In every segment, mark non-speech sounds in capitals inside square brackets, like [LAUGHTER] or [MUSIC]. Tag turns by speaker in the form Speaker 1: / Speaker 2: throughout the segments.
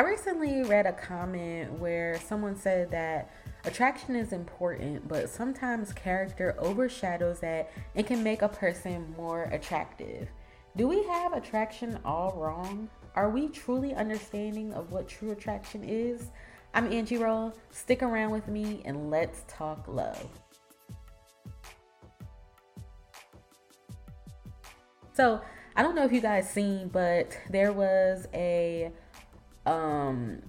Speaker 1: I recently read a comment where someone said that attraction is important, but sometimes character overshadows that and can make a person more attractive. Do we have attraction all wrong? Are we truly understanding of what true attraction is? I'm Angie Roll. Stick around with me and let's talk love. So, I don't know if you guys seen, but there was a um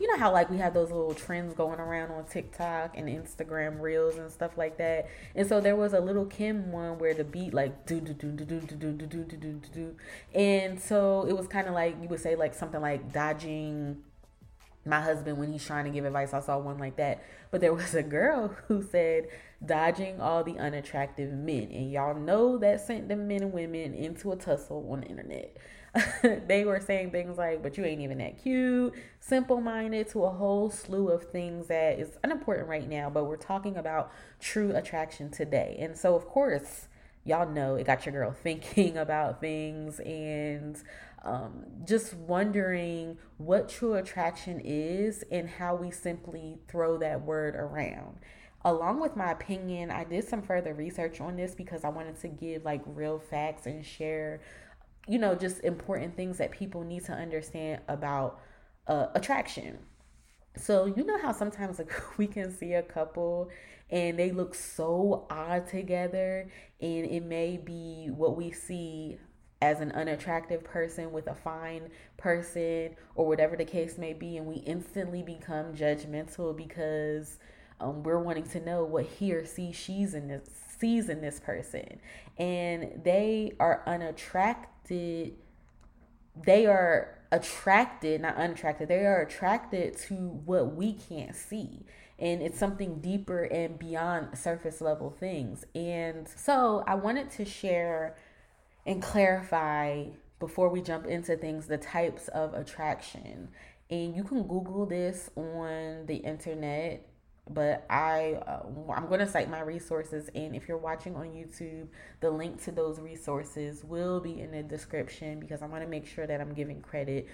Speaker 1: you know how like we have those little trends going around on TikTok and Instagram reels and stuff like that. And so there was a little Kim one where the beat like do do do do do do do do do do do do. And so it was kind of like you would say like something like dodging my husband when he's trying to give advice. I saw one like that. But there was a girl who said dodging all the unattractive men. And y'all know that sent the men and women into a tussle on the internet. [LAUGHS] they were saying things like, but you ain't even that cute, simple minded, to a whole slew of things that is unimportant right now. But we're talking about true attraction today. And so, of course, y'all know it got your girl [LAUGHS] thinking about things and um, just wondering what true attraction is and how we simply throw that word around. Along with my opinion, I did some further research on this because I wanted to give like real facts and share you know, just important things that people need to understand about uh, attraction. So, you know how sometimes like [LAUGHS] we can see a couple and they look so odd together, and it may be what we see as an unattractive person with a fine person or whatever the case may be, and we instantly become judgmental because um, we're wanting to know what he or she she's in this sees in this person, and they are unattracted they are attracted not unattracted they are attracted to what we can't see. And it's something deeper and beyond surface level things. And so i wanted to share and clarify before we jump into things the types of attraction. And you can google this on the internet but I uh, I'm going to cite my resources and if you're watching on YouTube the link to those resources will be in the description because I want to make sure that I'm giving credit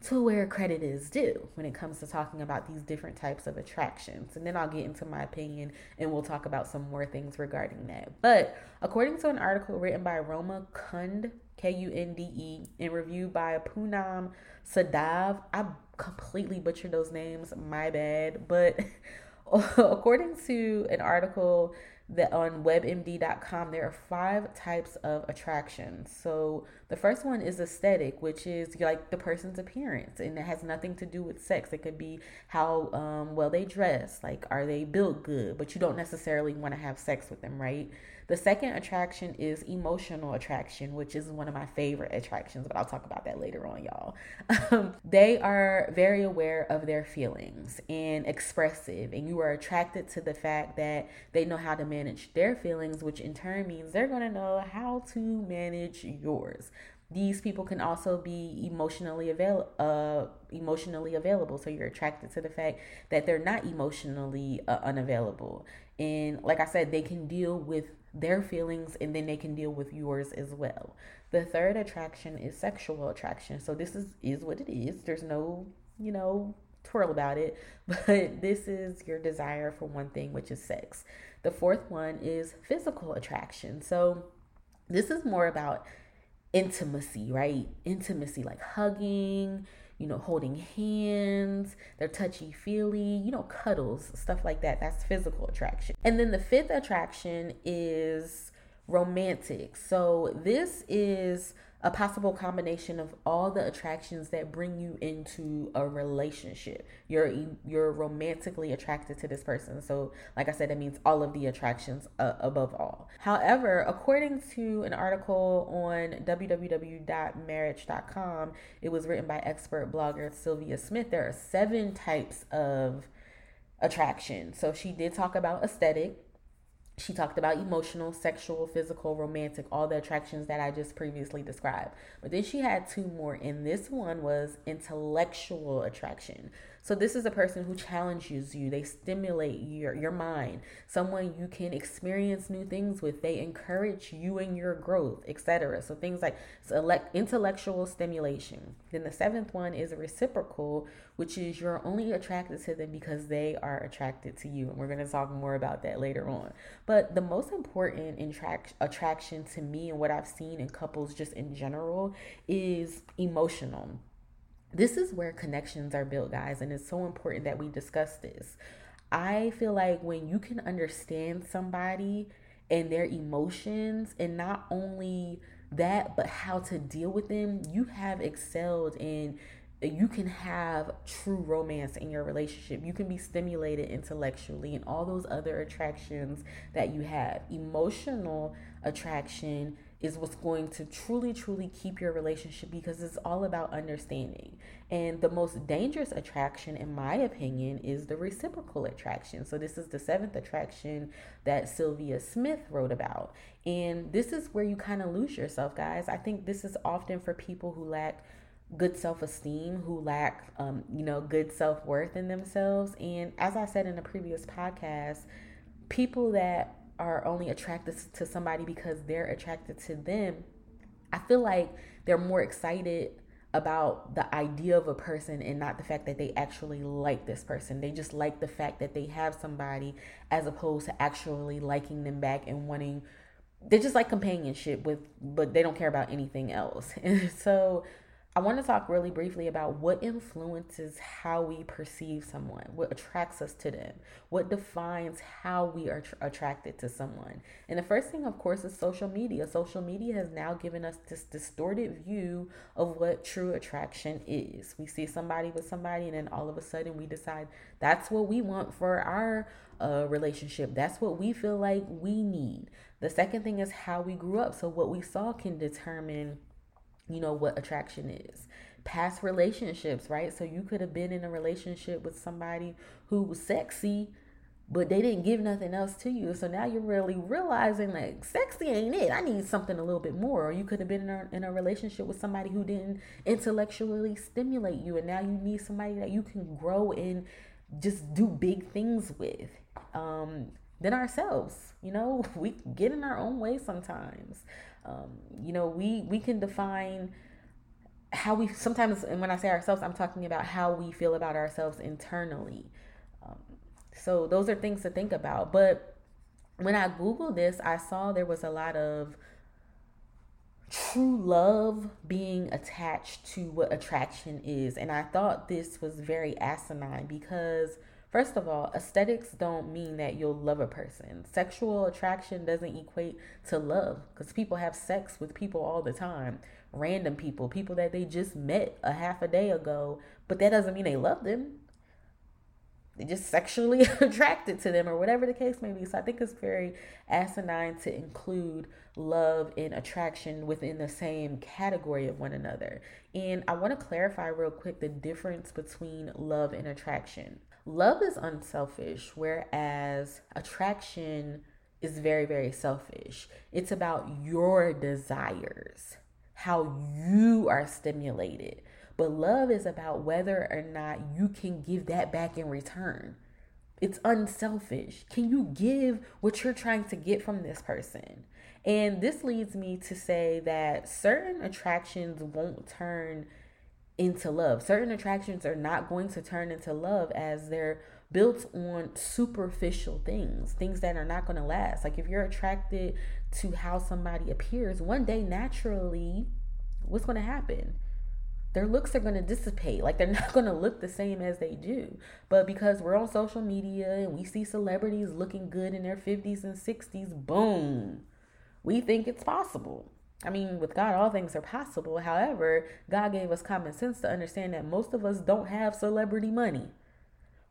Speaker 1: to where credit is due when it comes to talking about these different types of attractions. And then I'll get into my opinion and we'll talk about some more things regarding that. But according to an article written by Roma Kund, K U N D E, and reviewed by Poonam Sadav, I completely butchered those names, my bad. But [LAUGHS] [LAUGHS] according to an article that on webmd.com there are five types of attractions. So the first one is aesthetic which is like the person's appearance and it has nothing to do with sex. It could be how um, well they dress like are they built good? But you don't necessarily want to have sex with them right the second attraction is emotional attraction, which is one of my favorite attractions, but I'll talk about that later on, y'all. [LAUGHS] Um, they are very aware of their feelings and expressive, and you are attracted to the fact that they know how to manage their feelings, which in turn means they're going to know how to manage yours these people can also be emotionally avail- uh, emotionally available so you're attracted to the fact that they're not emotionally uh, unavailable and like i said they can deal with their feelings and then they can deal with yours as well. The third attraction is sexual attraction. So this is is what it is. There's no, you know, twirl about it, [LAUGHS] but this is your desire for one thing, which is sex. The fourth one is physical attraction. So this is more about intimacy, right? Intimacy like hugging, you know, holding hands, they're touchy feely, you know, cuddles, stuff like that. That's physical attraction. And then the fifth attraction is romantic. So this is a possible combination of all the attractions that bring you into a relationship. You're you're romantically attracted to this person. So, like I said, that means all of the attractions uh, above all. However, according to an article on www.marriage.com, it was written by expert blogger Sylvia Smith. There are seven types of attraction. So she did talk about aesthetic she talked about emotional, sexual, physical, romantic, all the attractions that I just previously described. But then she had two more, and this one was intellectual attraction. So this is a person who challenges you. They stimulate your your mind. Someone you can experience new things with. They encourage you in your growth, etc. So things like select intellectual stimulation. Then the seventh one is reciprocal, which is you're only attracted to them because they are attracted to you. And we're going to talk more about that later on. But the most important attract- attraction to me and what I've seen in couples just in general is emotional. This is where connections are built, guys, and it's so important that we discuss this. I feel like when you can understand somebody and their emotions, and not only that, but how to deal with them, you have excelled in you can have true romance in your relationship. You can be stimulated intellectually and all those other attractions that you have. Emotional attraction is what's going to truly, truly keep your relationship because it's all about understanding. And the most dangerous attraction, in my opinion, is the reciprocal attraction. So, this is the seventh attraction that Sylvia Smith wrote about. And this is where you kind of lose yourself, guys. I think this is often for people who lack good self-esteem who lack um, you know good self-worth in themselves and as i said in a previous podcast people that are only attracted to somebody because they're attracted to them i feel like they're more excited about the idea of a person and not the fact that they actually like this person. They just like the fact that they have somebody as opposed to actually liking them back and wanting they just like companionship with but they don't care about anything else. And [LAUGHS] so I want to talk really briefly about what influences how we perceive someone, what attracts us to them, what defines how we are tr- attracted to someone. And the first thing, of course, is social media. Social media has now given us this distorted view of what true attraction is. We see somebody with somebody, and then all of a sudden we decide that's what we want for our uh, relationship. That's what we feel like we need. The second thing is how we grew up. So, what we saw can determine you know what attraction is. Past relationships right? So you could have been in a relationship with somebody who was sexy but they didn't give nothing else to you. So now you're really realizing like sexy ain't it. I need something a little bit more. Or you could have been in a, in a relationship with somebody who didn't intellectually stimulate you and now you need somebody that you can grow and just do big things with um than ourselves. You know [LAUGHS] we get in our own way sometimes um, you know, we we can define how we sometimes, and when I say ourselves, I'm talking about how we feel about ourselves internally. Um, so those are things to think about. But when I googled this, I saw there was a lot of true love being attached to what attraction is, and I thought this was very asinine because First of all, aesthetics don't mean that you'll love a person. Sexual attraction doesn't equate to love because people have sex with people all the time. Random people, people that they just met a half a day ago, but that doesn't mean they love them. They're just sexually [LAUGHS] attracted to them or whatever the case may be. So I think it's very asinine to include love and attraction within the same category of one another. And I want to clarify real quick the difference between love and attraction love is unselfish, whereas attraction is very, very selfish. It's about your desires, how you are stimulated. But love is about whether or not you can give that back in return. It's unselfish. Can you give what you're trying to get from this person? And this leads me to say that certain attractions won't turn into love. Certain attractions are not going to turn into love as they're built on superficial things, things that are not going to last. Like if you're attracted to how somebody appears, one day naturally, what's going to happen? Their looks are going to dissipate. Like they're [LAUGHS] not going to look the same as they do. But because we're on social media and we see celebrities looking good in their 50s and 60s, boom, we think it's possible. I mean, with God, all things are possible. However, God gave us common sense to understand that most of us don't have celebrity money.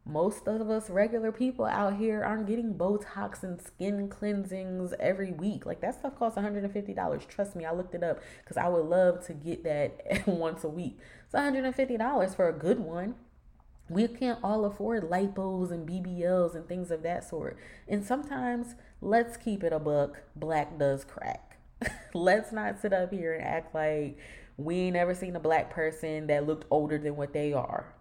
Speaker 1: Most of us regular people out here aren't getting Botox and skin cleansings every week. Like that stuff costs $150. Trust me, I looked it up because I would love to get that [LAUGHS] once a week. It's $150 for a good one. We can't all afford lipos and BBLs and things of that sort. And sometimes, let's keep it a buck, black does crack. [LAUGHS] Let's not sit up here and act like we ain't never seen a black person that looked older than what they are.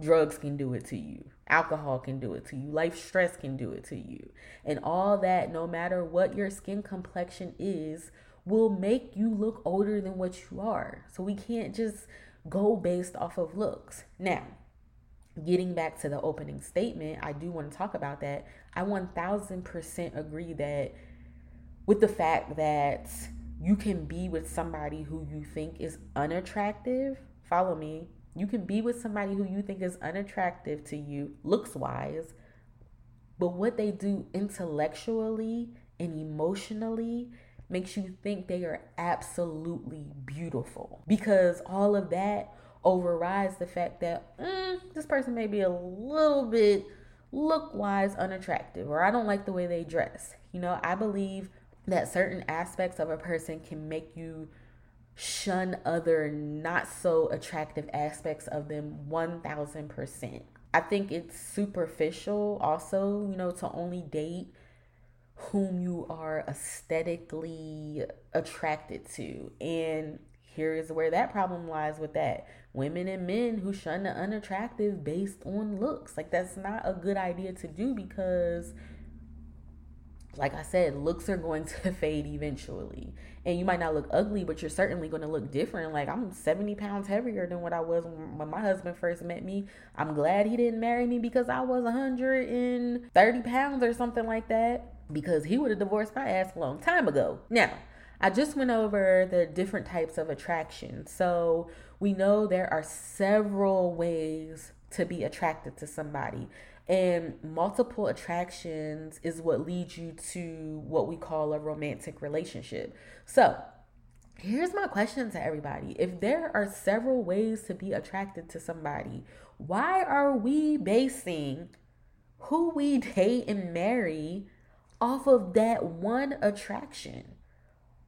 Speaker 1: Drugs can do it to you. Alcohol can do it to you. Life stress can do it to you. And all that, no matter what your skin complexion is, will make you look older than what you are. So we can't just go based off of looks. Now, getting back to the opening statement, I do want to talk about that. I 1000% agree that with the fact that you can be with somebody who you think is unattractive, follow me. You can be with somebody who you think is unattractive to you, looks wise, but what they do intellectually and emotionally makes you think they are absolutely beautiful because all of that overrides the fact that mm, this person may be a little bit look wise unattractive or I don't like the way they dress. You know, I believe that certain aspects of a person can make you shun other not so attractive aspects of them 1000%. I think it's superficial also, you know, to only date whom you are aesthetically attracted to. And here is where that problem lies with that. Women and men who shun the unattractive based on looks. Like, that's not a good idea to do because, like I said, looks are going [LAUGHS] to fade eventually. And you might not look ugly, but you're certainly going to look different. Like, I'm 70 pounds heavier than what I was when my husband first met me. I'm glad he didn't marry me because I was 130 pounds or something like that because he would have divorced my ass a long time ago. Now, I just went over the different types of attraction. So we know there are several ways to be attracted to somebody. And multiple attractions is what leads you to what we call a romantic relationship. So, here's my question to everybody if there are several ways to be attracted to somebody, why are we basing who we date and marry off of that one attraction,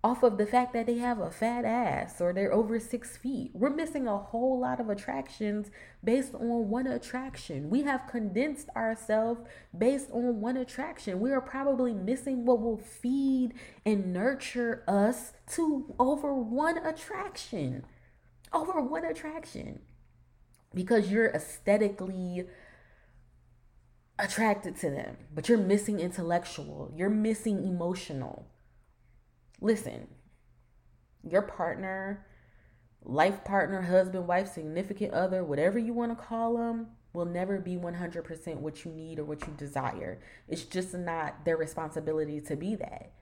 Speaker 1: off of the fact that they have a fat ass or they're over six feet. We're missing a whole lot of attractions based on one attraction. We have condensed ourselves based on one attraction. We are probably missing what will feed and nurture us to over one attraction. Over one attraction. Because you're aesthetically attracted to them, but you're missing intellectual, you're missing emotional. Listen, your partner, life partner, husband, wife, significant other, whatever you want to call them, will never be 100% what you need or what you desire. It's just not their responsibility to be that.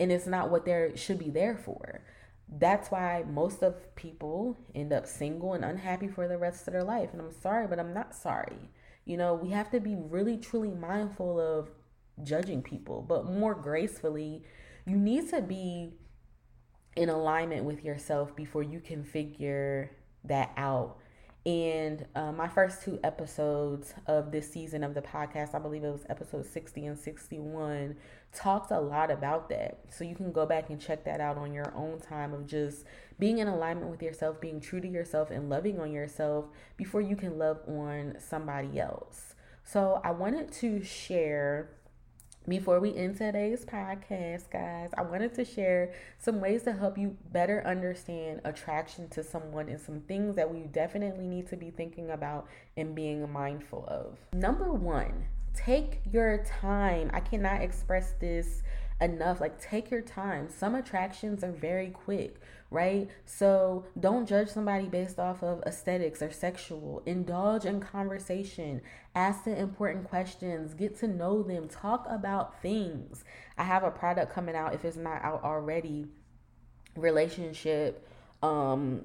Speaker 1: And it's not what they should be there for. That's why most of people end up single and unhappy for the rest of their life. And I'm sorry, but I'm not sorry. You know, we have to be really, truly mindful of judging people, but more gracefully, you need to be in alignment with yourself before you can figure that out. And uh, my first two episodes of this season of the podcast, I believe it was episode 60 and 61, talked a lot about that. So you can go back and check that out on your own time of just being in alignment with yourself, being true to yourself, and loving on yourself before you can love on somebody else. So I wanted to share. Before we end today's podcast, guys, I wanted to share some ways to help you better understand attraction to someone and some things that we definitely need to be thinking about and being mindful of. Number one, take your time. I cannot express this enough. Like, take your time. Some attractions are very quick, right? So, don't judge somebody based off of aesthetics or sexual. Indulge in conversation, ask the important questions, get to know them, talk about things. I have a product coming out, if it's not out already, relationship um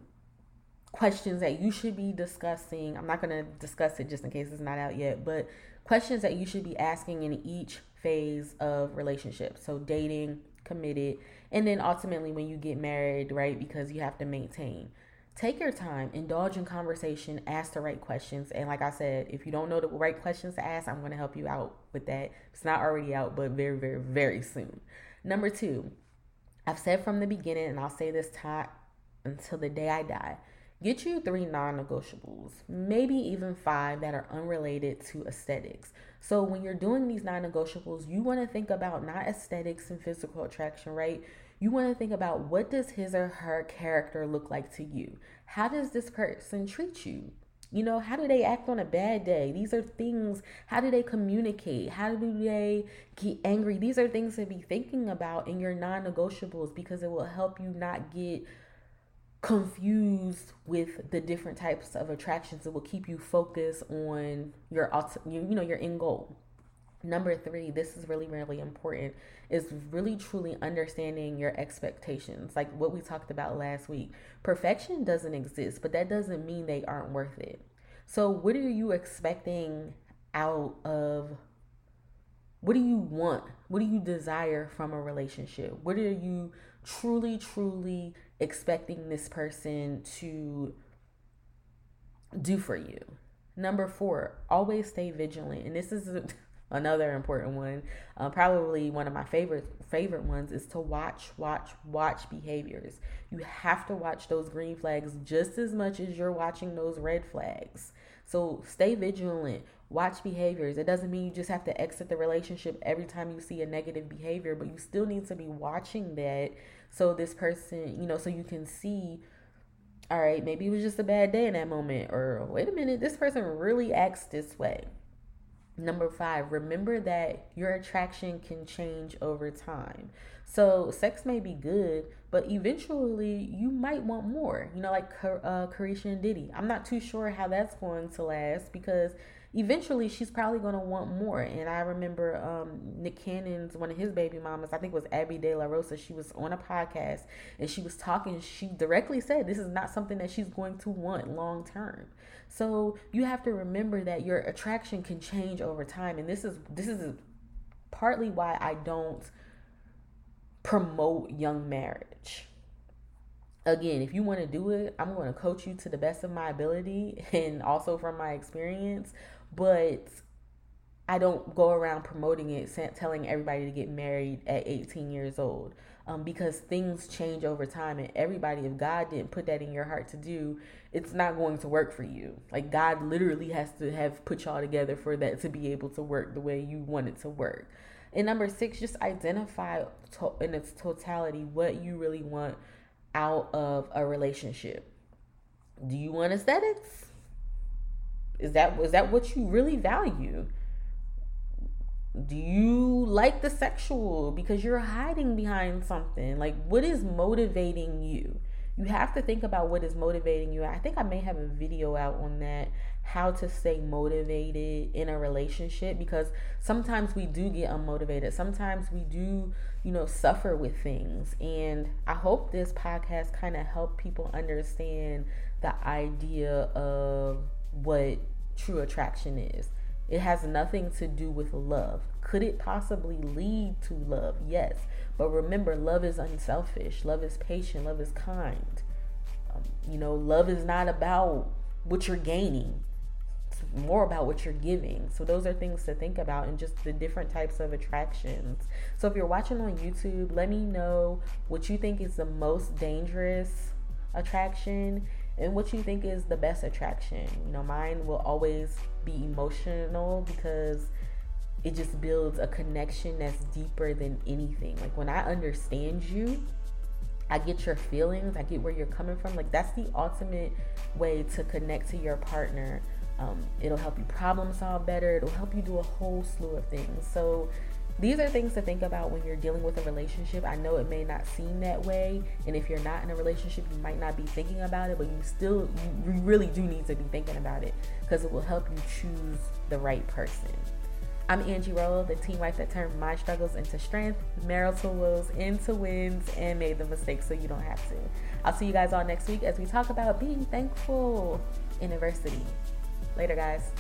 Speaker 1: questions that you should be discussing. I'm not going to discuss it just in case it's not out yet, but questions that you should be asking in each phase of relationship. So dating, committed, and then ultimately when you get married, right? Because you have to maintain. Take your time, indulge in conversation, ask the right questions. And like I said, if you don't know the right questions to ask, I'm going to help you out with that. It's not already out, but very, very, very soon. Number two, I've said from the beginning, and I'll say this time until the day I die Get you three non negotiables, maybe even five that are unrelated to aesthetics. So, when you're doing these non negotiables, you want to think about not aesthetics and physical attraction, right? You want to think about what does his or her character look like to you? How does this person treat you? You know, how do they act on a bad day? These are things, how do they communicate? How do they get angry? These are things to be thinking about in your non negotiables because it will help you not get confused with the different types of attractions. It will keep you focused on your, you know, your end goal. Number three, this is really, really important, is really truly understanding your expectations. Like what we talked about last week. Perfection doesn't exist, but that doesn't mean they aren't worth it. So, what are you expecting out of what do you want? What do you desire from a relationship? What are you truly, truly expecting this person to do for you? Number four, always stay vigilant. And this is [LAUGHS] another important one. Uh, probably one of my favorite favorite ones is to watch watch watch behaviors. You have to watch those green flags just as much as you're watching those red flags. So stay vigilant. Watch behaviors. It doesn't mean you just have to exit the relationship every time you see a negative behavior but you still need to be watching that so this person you know so you can see all right maybe it was just a bad day in that moment or wait a minute this person really acts this way Number five, remember that your attraction can change over time. So, sex may be good, but eventually you might want more. You know, like uh, Caresha and Diddy. I'm not too sure how that's going to last because eventually she's probably going to want more. And I remember um, Nick Cannon's one of his baby mamas, I think was Abby De La Rosa. She was on a podcast and she was talking. She directly said this is not something that she's going to want long term. So you have to remember that your attraction can change over time. And this is this is partly why I don't promote young marriage again, if you want to do it, I'm going to coach you to the best of my ability and also from my experience but I don't go around promoting it, telling everybody to get married at 18 years old. Um, because things change over time, and everybody, if God didn't put that in your heart to do, it's not going to work for you. Like, God literally has to have put y'all together for that to be able to work the way you want it to work. And number six, just identify to- in its totality what you really want out of a relationship. Do you want aesthetics? Is that is that what you really value? Do you like the sexual because you're hiding behind something? Like what is motivating you? You have to think about what is motivating you. I think I may have a video out on that how to stay motivated in a relationship because sometimes we do get unmotivated. Sometimes we do, you know, suffer with things. And I hope this podcast kind of help people understand the idea of what true attraction is. It has nothing to do with love. Could it possibly lead to love? Yes. But remember, love is unselfish, love is patient, love is kind. Um, you know, love is not about what you're gaining, it's more about what you're giving. So, those are things to think about and just the different types of attractions. So, if you're watching on YouTube, let me know what you think is the most dangerous attraction and what you think is the best attraction. You know, mine will always be emotional because it just builds a connection that's deeper than anything. Like when I understand you, I get your feelings, I get where you're coming from. Like that's the ultimate way to connect to your partner. Um, it'll help you problem solve better. It'll help you do a whole slew of things. So these are things to think about when you're dealing with a relationship. I know it may not seem that way, and if you're not in a relationship, you might not be thinking about it, but you still, you really do need to be thinking about it because it will help you choose the right person. I'm Angie Rollo, the teen wife that turned my struggles into strength, marital woes into wins, and made the mistakes so you don't have to. I'll see you guys all next week as we talk about being thankful in adversity. Later, guys.